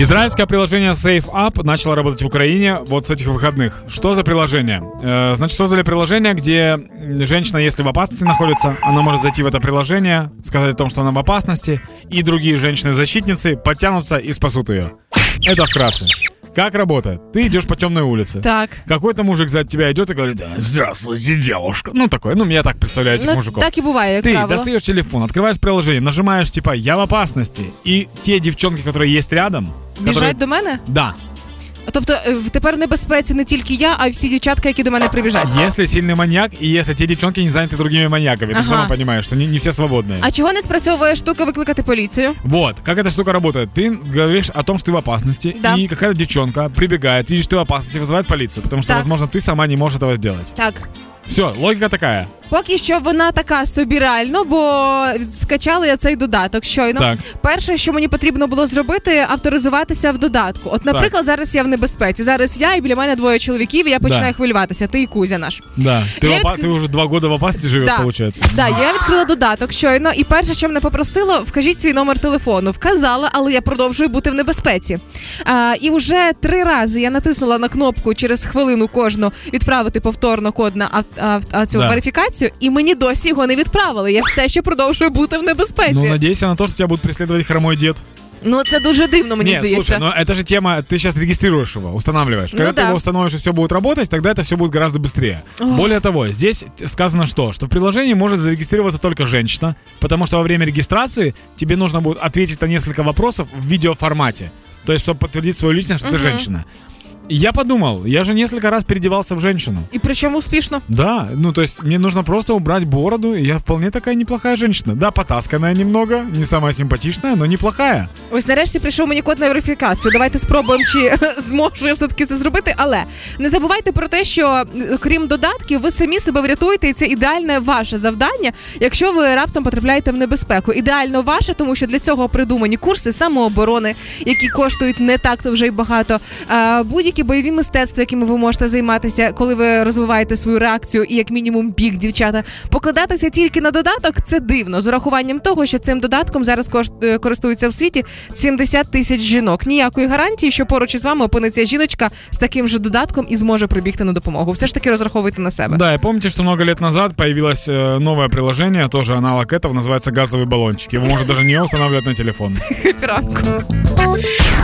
Израильское приложение Safe Up начало работать в Украине вот с этих выходных. Что за приложение? Э, значит, создали приложение, где женщина, если в опасности находится, она может зайти в это приложение, сказать о том, что она в опасности, и другие женщины-защитницы подтянутся и спасут ее. Это вкратце. Как работает? Ты идешь по темной улице. Так. Какой-то мужик за тебя идет и говорит, здравствуйте, девушка. Ну, такой, ну, я так представляю этих ну, мужиков. Так буває, як Ты правило. достаешь телефон, открываешь приложение, нажимаешь, типа, я в опасности. И те девчонки, которые есть рядом... Біжать которые- до мене? Да. Тобто е, тепер в небезпеці не тільки я, а й всі дівчатка, які до мене прибіжать. Если сильный маньяк, и если те девчонки не заняты другими маньяками. Ты Ага. сама понимаешь, что не, не все свободные. А чого не спрацьовує штука викликати поліцію? Вот, как эта штука работает. Ты говоришь о том, что ты в опасности, Да. и какая-то девчонка прибегает, видишь, ты в опасности, вызывает полицию, потому что, Так. возможно, ты сама не можешь этого сделать. Так. Все, логика такая. Поки що вона така собі реально, бо скачали я цей додаток щойно. Так. Перше, що мені потрібно було зробити, авторизуватися в додатку. От, наприклад, зараз я в небезпеці. Зараз я і біля мене двоє чоловіків, і я починаю Да. хвилюватися. Ти і Кузя наш. Да. Ты, Я опа- відкр- ты уже два года в опасности живешь, получается. Да, я відкрила додаток щойно, і перше, що мене попросило, вкажіть свій номер телефону. Вказала, але я продовжую бути в небезпеці. А, і вже три рази я натиснула на кнопку через хвилину кожну відправити повторно код на ав- ав- а, цю Да. верифікацію, і мені досі його не відправили. Я все ще продовжую бути в небезпеці. Ну, надейся на то, что тебя будет преследовать хромой дед. Ну, це дуже дивно, мені Нет, здається. слушай, но это же тема, ты сейчас регистрируешь его, устанавливаешь. Ну Когда да. ты его установишь и все будет работать, тогда это все будет гораздо быстрее. Более того, здесь т- сказано что? Что в приложении может зарегистрироваться только женщина, потому что во время регистрации тебе нужно будет ответить на несколько вопросов в видеоформате. То есть, чтобы подтвердить свою личность, что ты женщина. И я подумал, я же несколько раз переодевался в женщину. І причому успішно. Да, ну то есть мне нужно просто убрать бороду, и я вполне такая неплохая женщина. Да, потасканная немного, не самая симпатичная, но неплохая. Ось нарешті прийшов мені код на верифікацію. Давайте спробуємо, чи зможу я все-таки це зробити. Але не забувайте про те, що е, крім додатків, ви самі себе врятуєте, і це ідеальне ваше завдання, якщо ви раптом потрапляєте в небезпеку. Ідеально ваше, тому що для цього придумані курси самооборони, які коштують не так то вже й багато. А, будь-які бойові мистецтва, якими ви можете займатися, коли ви розвиваєте свою реакцію і як мінімум біг, дівчата. Покладатися тільки на додаток це дивно з урахуванням того, що цим додатком зараз кошт- е, користуються в світі 70 тисяч жінок. Ніякої гарантії, що поруч із вами опиниться жіночка з таким же додатком і зможе прибігти на допомогу. Все ж таки розраховуйте на себе. Да, и помните, что много лет назад появилось э, новое приложение, тоже аналог этого, называется газовый баллончик. Его можно даже не устанавливать на телефон. Ранку.